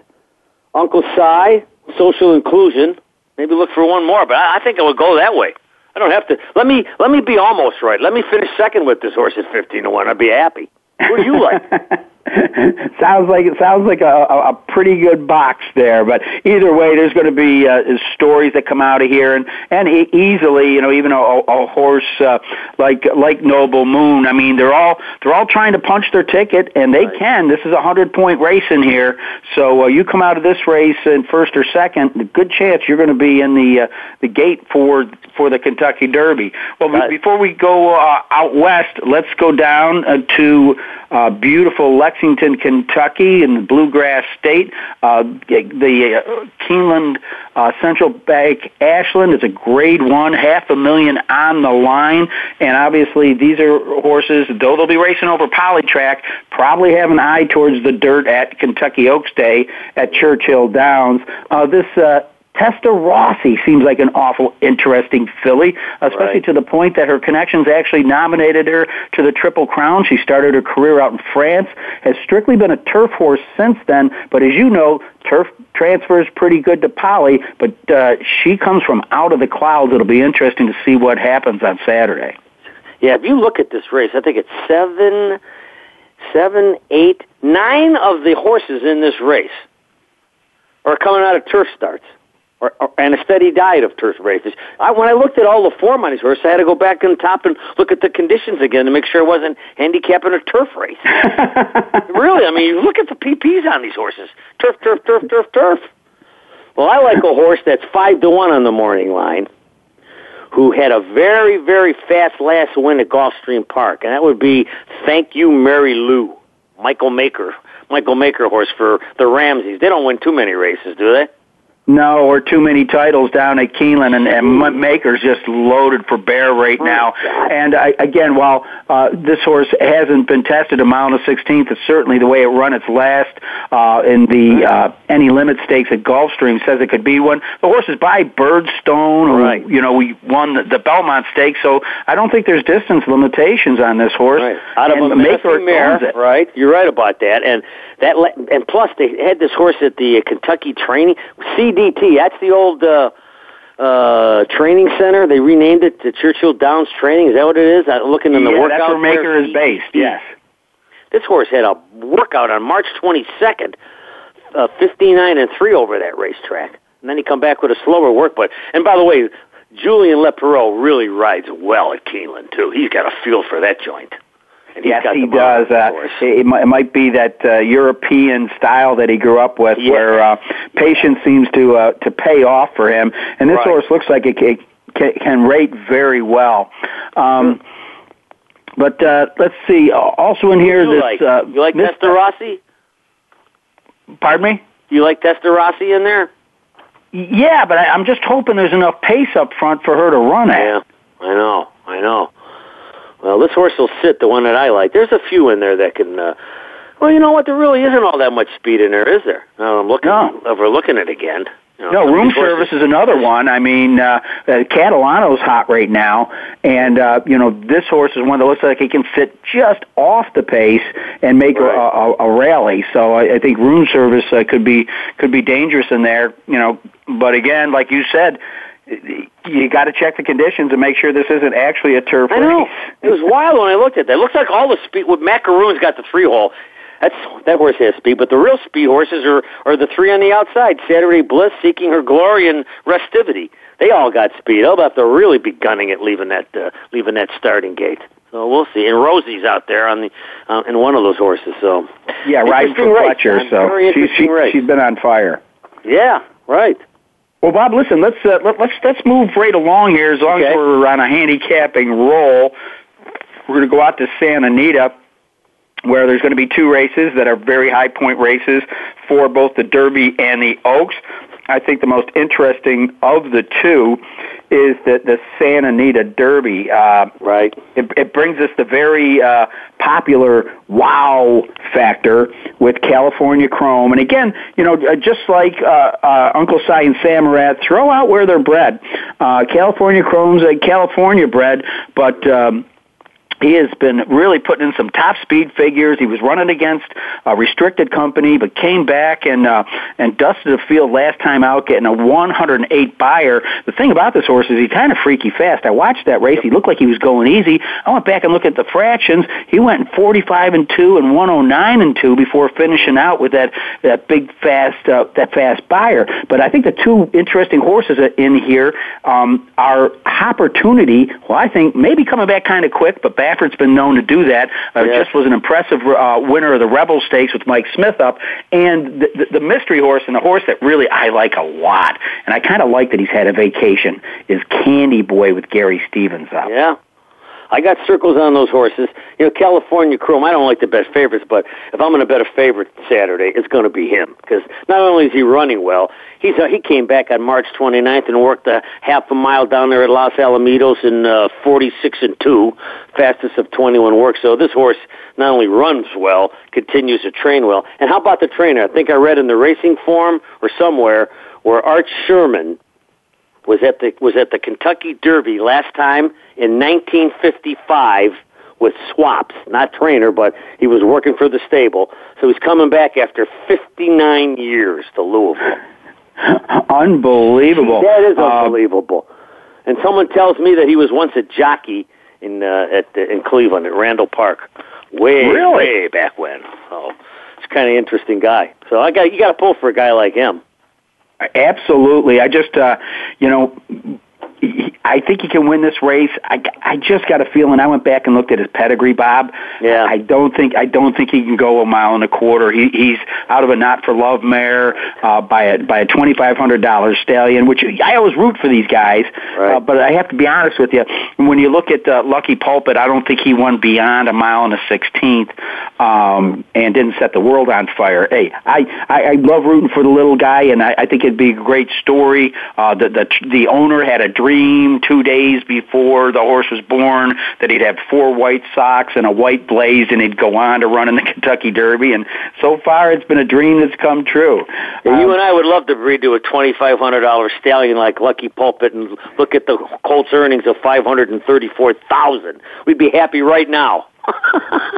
Uncle Sigh, Social Inclusion. Maybe look for one more, but I, I think I would go that way. I don't have to. Let me let me be almost right. Let me finish second with this horse at fifteen to one. I'd be happy. What do you like? sounds like it sounds like a, a, pretty good box there. But either way, there's going to be uh, stories that come out of here, and and e- easily, you know, even a, a horse uh, like like Noble Moon. I mean, they're all they're all trying to punch their ticket, and they right. can. This is a hundred point race in here, so uh, you come out of this race in first or second, good chance you're going to be in the uh, the gate for for the Kentucky Derby. Well, right. before we go uh, out west, let's go down uh, to uh, beautiful Lexington, Kentucky, in the Bluegrass State. Uh, the uh, Keeneland uh, Central Bank Ashland is a Grade One, half a million on the line, and obviously these are horses. Though they'll be racing over Polytrack, probably have an eye towards the dirt at Kentucky Oaks Day at Churchill Downs. Uh, this uh, Testa Rossi seems like an awful interesting filly, especially right. to the point that her connections actually nominated her to the Triple Crown. She started her career out in France, has strictly been a turf horse since then, but as you know, turf transfers pretty good to poly, but uh, she comes from out of the clouds. It'll be interesting to see what happens on Saturday. Yeah, if you look at this race, I think it's seven, seven, eight, nine of the horses in this race are coming out of turf starts or, or, and a steady diet of turf races. I, when I looked at all the form on these horses, I had to go back on top and look at the conditions again to make sure it wasn't handicapping a turf race. really, I mean, look at the PPs on these horses: turf, turf, turf, turf, turf. Well, I like a horse that's five to one on the morning line, who had a very, very fast last win at Gulfstream Park, and that would be Thank You, Mary Lou, Michael Maker. Michael Maker horse for the Ramseys. They don't win too many races, do they? No, or too many titles down at Keeneland, and, and Maker's just loaded for bear right oh, now. And I, again, while uh, this horse hasn't been tested a mile and a sixteenth, it's certainly the way it run its last uh, in the uh, any limit stakes at Gulfstream says it could be one. The horse is by Birdstone, who right. you know we won the, the Belmont Stakes, so I don't think there's distance limitations on this horse. Right. Out of and a Maker mare, right? You're right about that, and that and plus they had this horse at the Kentucky training. CDT, that's the old uh, uh, training center. They renamed it to Churchill Downs Training. Is that what it is? I'm looking in the yeah, workout. that's where Maker is based. Yes. This horse had a workout on March 22nd, uh, 59 and three over that racetrack, and then he come back with a slower work. But and by the way, Julien Leparoux really rides well at Keeneland too. He's got a feel for that joint. Yes, he does. Uh, it, it might be that uh, European style that he grew up with, yeah. where uh, patience seems to uh, to pay off for him. And this right. horse looks like it can, can rate very well. Um, mm. But uh, let's see. Also in here, you this like? uh, you like Rossi? Pardon me. You like Testa Rossi in there? Yeah, but I, I'm just hoping there's enough pace up front for her to run at. Yeah, I know, I know. Well, this horse will sit, the one that I like. There's a few in there that can. Uh, well, you know what? There really isn't all that much speed in there, is there? Now I'm looking No. over looking at it again. You know, No, room service is another one. I mean, uh, uh, Catalano's hot right now, and uh, you know this horse is one that looks like he can sit just off the pace and make a, a, a rally. So I, I think room service uh, could be could be dangerous in there. You know, but again, like you said, you got to check the conditions and make sure this isn't actually a turf I know. race. It was wild when I looked at that. It looks like all the speed. With Macaroon's got the three hole. That's that horse has speed, but the real speed horses are are the three on the outside. Saturday Bliss, Seeking Her Glory, and Restivity. They all got speed. They'll have to really be gunning it, leaving that uh, leaving that starting gate. So we'll see. And Rosie's out there on the uh, in one of those horses. So Yeah, riding for race, Pletcher. man. So Very she, race. she's been on fire. yeah, right. Well, Bob, listen. Let's uh, let, let's let's move right along here. As long Okay. as we're on a handicapping roll, we're going to go out to Santa Anita, where there's going to be two races that are very high point races for both the Derby and the Oaks. I think the most interesting of the two is the the Santa Anita Derby. Uh, right. It, it brings us the very uh, popular wow factor with California Chrome. And again, you know, uh, just like uh, uh, Uncle Sigh and Samraat, throw out where they're bred. Uh, California Chrome's a California bred, but. Um, he has been really putting in some top speed figures. He was running against a restricted company, but came back and uh, and dusted the field last time out, getting a 108 Beyer. The thing about this horse is he's kind of freaky fast. I watched that race. He looked like he was going easy. I went back and looked at the fractions. He went 45 and two and 109 and two before finishing out with that that big fast uh, that fast Beyer. But I think the two interesting horses in here um, are Opportunity. Well, I think maybe coming back kind of quick, but back Baffert's been known to do that. Uh, Yes. Just was an impressive uh, winner of the Rebel Stakes with Mike Smith up, and the, the, the mystery horse and the horse that really I like a lot, and I kind of like that he's had a vacation is Candy Boy with Gary Stevens up. Yeah. I got circles on those horses. You know, California Chrome, I don't like the best favorites, but if I'm going to bet a favorite Saturday, it's going to be him. Because not only is he running well, he's uh, he came back on March 29th and worked a half a mile down there at Los Alamitos in uh, 46 and 2, fastest of 21 work. So this horse not only runs well, continues to train well. And how about the trainer? I think I read in the racing form or somewhere where Art Sherman was at the was at the Kentucky Derby last time in 1955 with swaps, not trainer, but he was working for the stable. So he's coming back after 59 years to Louisville. Unbelievable. That is Uh, unbelievable. and someone tells me that he was once a jockey in uh, at the, in Cleveland at Randall Park, way Really? way back when. So it's kind of interesting guy. So I got you got to pull for a guy like him. Absolutely. I just, uh, you know, I think he can win this race. I, I just got a feeling. I went back and looked at his pedigree, Bob. Yeah. I don't think I don't think he can go a mile and a quarter. He, he's out of a not for love mare uh, by a by a twenty five hundred dollars stallion, which I always root for these guys. Uh, but I have to be honest with you. When you look at uh, Lucky Pulpit, I don't think he won beyond a mile and a sixteenth, um, and didn't set the world on fire. Hey, I, I I love rooting for the little guy, and I, I think it'd be a great story. Uh, the the the owner had a dream two days before the horse was born that he'd have four white socks and a white blaze, and he'd go on to run in the Kentucky Derby. And so far, it's been a dream that's come true. Yeah, you and I would love to breed to a twenty five hundred dollar stallion like Lucky Pulpit and look at the Colts earnings of five hundred and thirty four thousand. We'd be happy right now.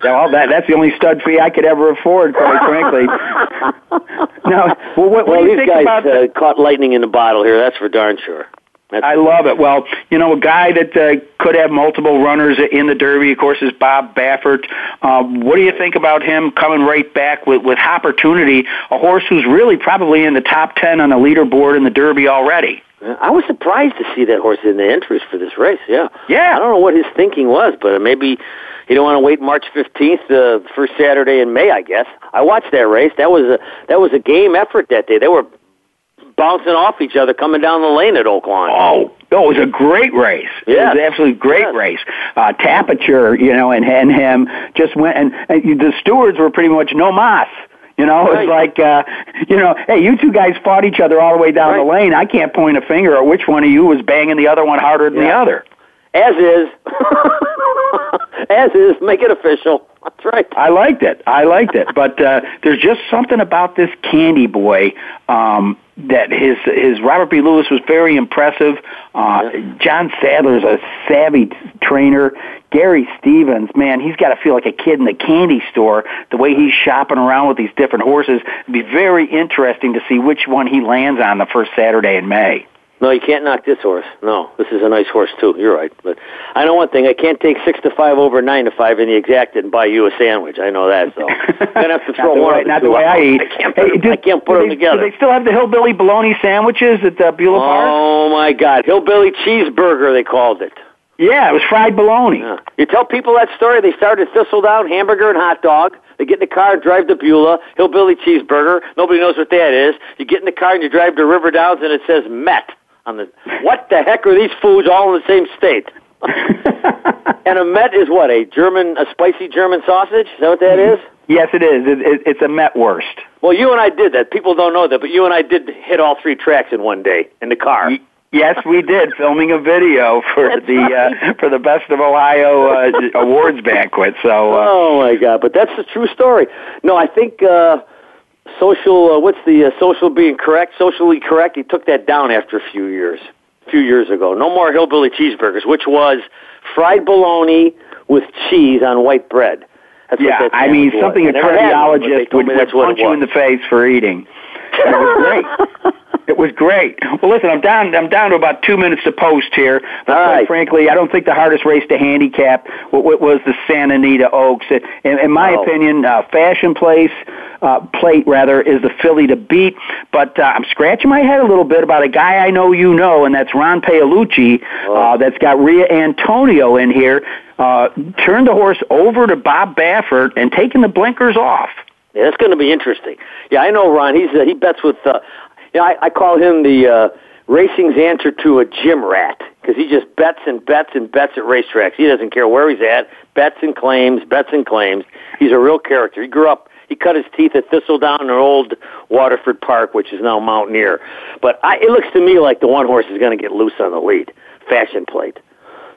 well, that that's the only stud fee I could ever afford, quite frankly. now, well, what, what well, do you these think guys about uh, caught lightning in a bottle here. That's for darn sure. I love it. Well, you know, a guy that uh, could have multiple runners in the Derby, of course, is Bob Baffert. Uh, what do you think about him coming right back with, with opportunity, a horse who's really probably in the top 10 on the leaderboard in the Derby already? I was surprised to see that horse in the entries for this race. Yeah, yeah. I don't know what his thinking was, but maybe he don't want to wait March fifteenth, the first Saturday in May. I guess I watched that race. That was a that was a game effort that day. They were bouncing off each other coming down the lane at Oaklawn. Oh, oh, it was a great race. Yeah. It was an absolutely great race. Uh, Tapiture, you know, and, and him just went, and, and the stewards were pretty much no mas. You know, it's like, uh, you know, hey, you two guys fought each other all the way down the lane. I can't point a finger at which one of you was banging the other one harder than the other. As is, as is, make it official. That's right. I liked it. I liked it. But uh, there's just something about this Candy Boy um, that his his Robert B. Lewis was very impressive. Uh, John Sadler's a savvy trainer. Gary Stevens, man, he's got to feel like a kid in the candy store. The way he's shopping around with these different horses, it'd be very interesting to see which one he lands on the first Saturday in May. No, you can't knock this horse. No, this is a nice horse too. You're right, but I know one thing: I can't take six to five over nine to five in the exact and buy you a sandwich. I know that. So I'm gonna have to throw Not the one way, of the not two the way out. I eat. I can't put, Hey, them, do- I can't put them they, together. Do they still have the hillbilly bologna sandwiches at uh, Beulah Park? Oh my God, hillbilly cheeseburger they called it. Yeah, it was fried bologna. You tell people that story. They started Thistledown, hamburger and hot dog. They get in the car and drive to Beulah, hillbilly cheeseburger. Nobody knows what that is. You get in the car and you drive to River Downs and it says Met on the. What the heck are these foods all in the same state? and a Met is what a German, a spicy German sausage. Is that what that is? Yes, it is. It, it, it's a Metwurst. Well, you and I did that. People don't know that, but you and I did hit all three tracks in one day in the car. Yes, we did filming a video for the uh, for the Best of Ohio uh, awards banquet. So uh, Oh my God! But that's the true story. No, I think uh, social. Uh, what's the uh, social being correct? Socially correct. He took that down after a few years. A few years ago, no more hillbilly cheeseburgers, which was fried bologna with cheese on white bread. That's yeah, I mean was. something a never had one, but they cardiologist would, would punch you in the face for eating. It was great. It was great. Well, listen, I'm down. I'm down to about two minutes to post here. But All quite right. frankly, I don't think the hardest race to handicap wa- wa- was the Santa Anita Oaks. In, in my No. opinion, uh, Fashion Place uh, Plate rather is the filly to beat. But uh, I'm scratching my head a little bit about a guy I know you know, and that's Ron Paolucci. Uh, that's got Ria Antonia in here. Uh, turned the horse over to Bob Baffert and taken the blinkers off. Yeah, that's going to be interesting. Yeah, I know Ron. He's uh, he bets with. Uh, you know, I, I call him the uh, racing's answer to a gym rat because he just bets and bets and bets at racetracks. He doesn't care where he's at. Bets and claims, bets and claims. He's a real character. He grew up. He cut his teeth at Thistledown in old Waterford Park, which is now Mountaineer. But I, it looks to me like the one horse is going to get loose on the lead. Fashion plate.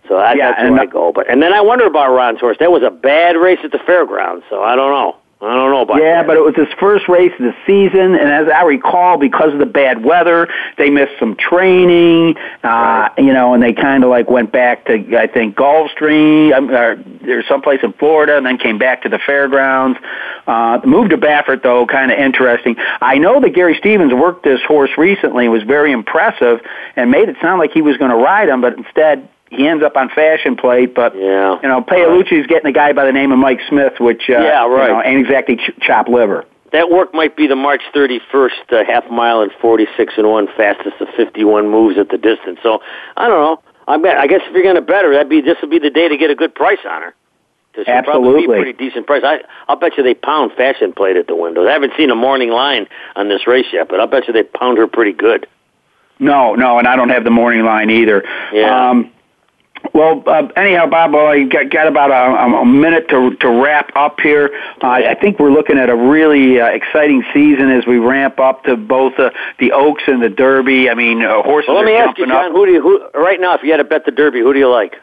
So that, Yeah, that's where I go. But and then I wonder about Ron's horse. That was a bad race at the fairgrounds. So I don't know. I don't know about Yeah, that. but it was his first race of the season, and as I recall, because of the bad weather, they missed some training, uh, you know, and they kind of like went back to I think Gulfstream, um, or there's someplace in Florida, and then came back to the fairgrounds. Uh, the move to Baffert, though, kind of interesting. I know that Gary Stevens worked this horse recently, was very impressive, and made it sound like he was going to ride him, but instead he ends up on fashion plate, but yeah. you know, Paolucci's getting a guy by the name of Mike Smith, which uh, Yeah, right. you know, ain't exactly ch- chop liver. That work might be the March 31st uh, half mile and 46 and one fastest of 51 moves at the distance. So I don't know. I bet. I guess if you're going to bet her, that'd be this would be the day to get a good price on her. 'Cause she'll probably be a Absolutely. pretty decent price. I I'll bet you they pound fashion plate at the windows. I haven't seen a morning line on this race yet, but I'll bet you they pound her pretty good. No, no, and I don't have the morning line either. Yeah. Um, well, uh, anyhow, Bob, well, I got, got about a, a minute to to wrap up here. Uh, I think we're looking at a really uh, exciting season as we ramp up to both uh, the Oaks and the Derby. I mean, uh, horses Well, let are me ask you, John. up. Who do you who right now? If you had to bet the Derby, who do you like?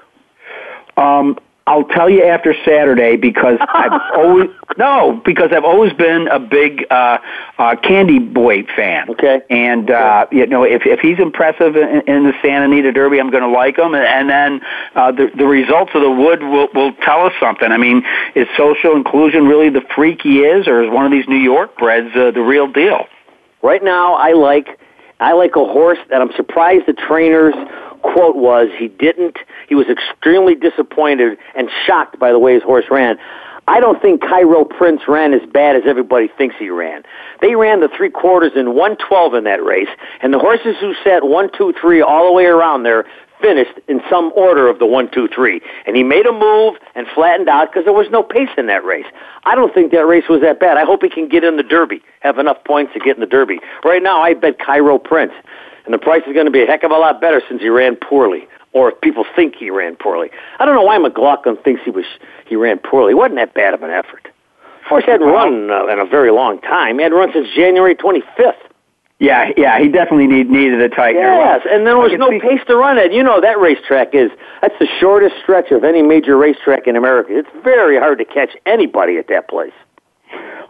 Um, I'll tell you after Saturday because I've always no because I've always been a big uh, uh, Candy Boy fan. Okay. And uh, you know if if he's impressive in, in the Santa Anita Derby, I'm going to like him. And, and then uh, the the results of the Wood will will tell us something. I mean, is social inclusion really the freak he is, or is one of these New York breds uh, the real deal? Right now, I like I like a horse that I'm surprised the trainer's quote was he didn't. He was extremely disappointed and shocked by the way his horse ran. I don't think Cairo Prince ran as bad as everybody thinks he ran. They ran the three quarters in 112 in that race, and the horses who sat one, two, three all the way around there finished in some order of the one, two, three. And he made a move and flattened out because there was no pace in that race. I don't think that race was that bad. I hope he can get in the Derby, have enough points to get in the Derby. Right now, I bet Cairo Prince. And the price is going to be a heck of a lot better since he ran poorly, or if people think he ran poorly. I don't know why McLaughlin thinks he was he ran poorly. It wasn't that bad of an effort. Of course, he hadn't run uh, in a very long time. He hadn't run since January 25th. Yeah, yeah, he definitely need, needed a tightener. Yes, Well, and there was no see- pace to run at. You know that racetrack is that's the shortest stretch of any major racetrack in America. It's very hard to catch anybody at that place.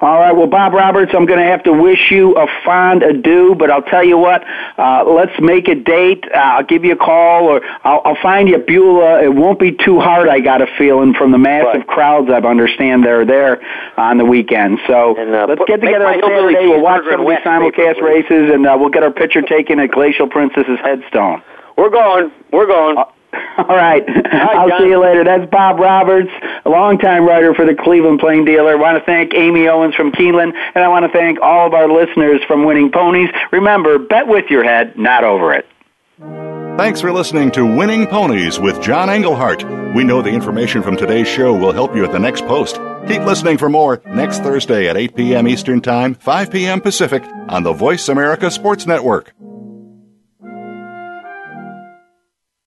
All right, well, Bob Roberts, I'm going to have to wish you a fond adieu, but I'll tell you what, uh, let's make a date. Uh, I'll give you a call, or I'll, I'll find you Beulah. It won't be too hard, I got a feeling, from the massive crowds I understand that are there on the weekend. So and, uh, let's get together on Saturday. We'll watch some of these simulcast races, and uh, we'll get our picture taken at Glacial Princess's headstone. We're going. We're going. All right. I'll John. see you later. That's Bob Roberts, a longtime writer for the Cleveland Plain Dealer. I want to thank Amy Owens from Keeneland, and I want to thank all of our listeners from Winning Ponies. Remember, bet with your head, not over it. Thanks for listening to Winning Ponies with John Englehart. We know the information from today's show will help you at the next post. Keep listening for more next Thursday at 8 p.m. Eastern Time, 5 p.m. Pacific on the Voice America Sports Network.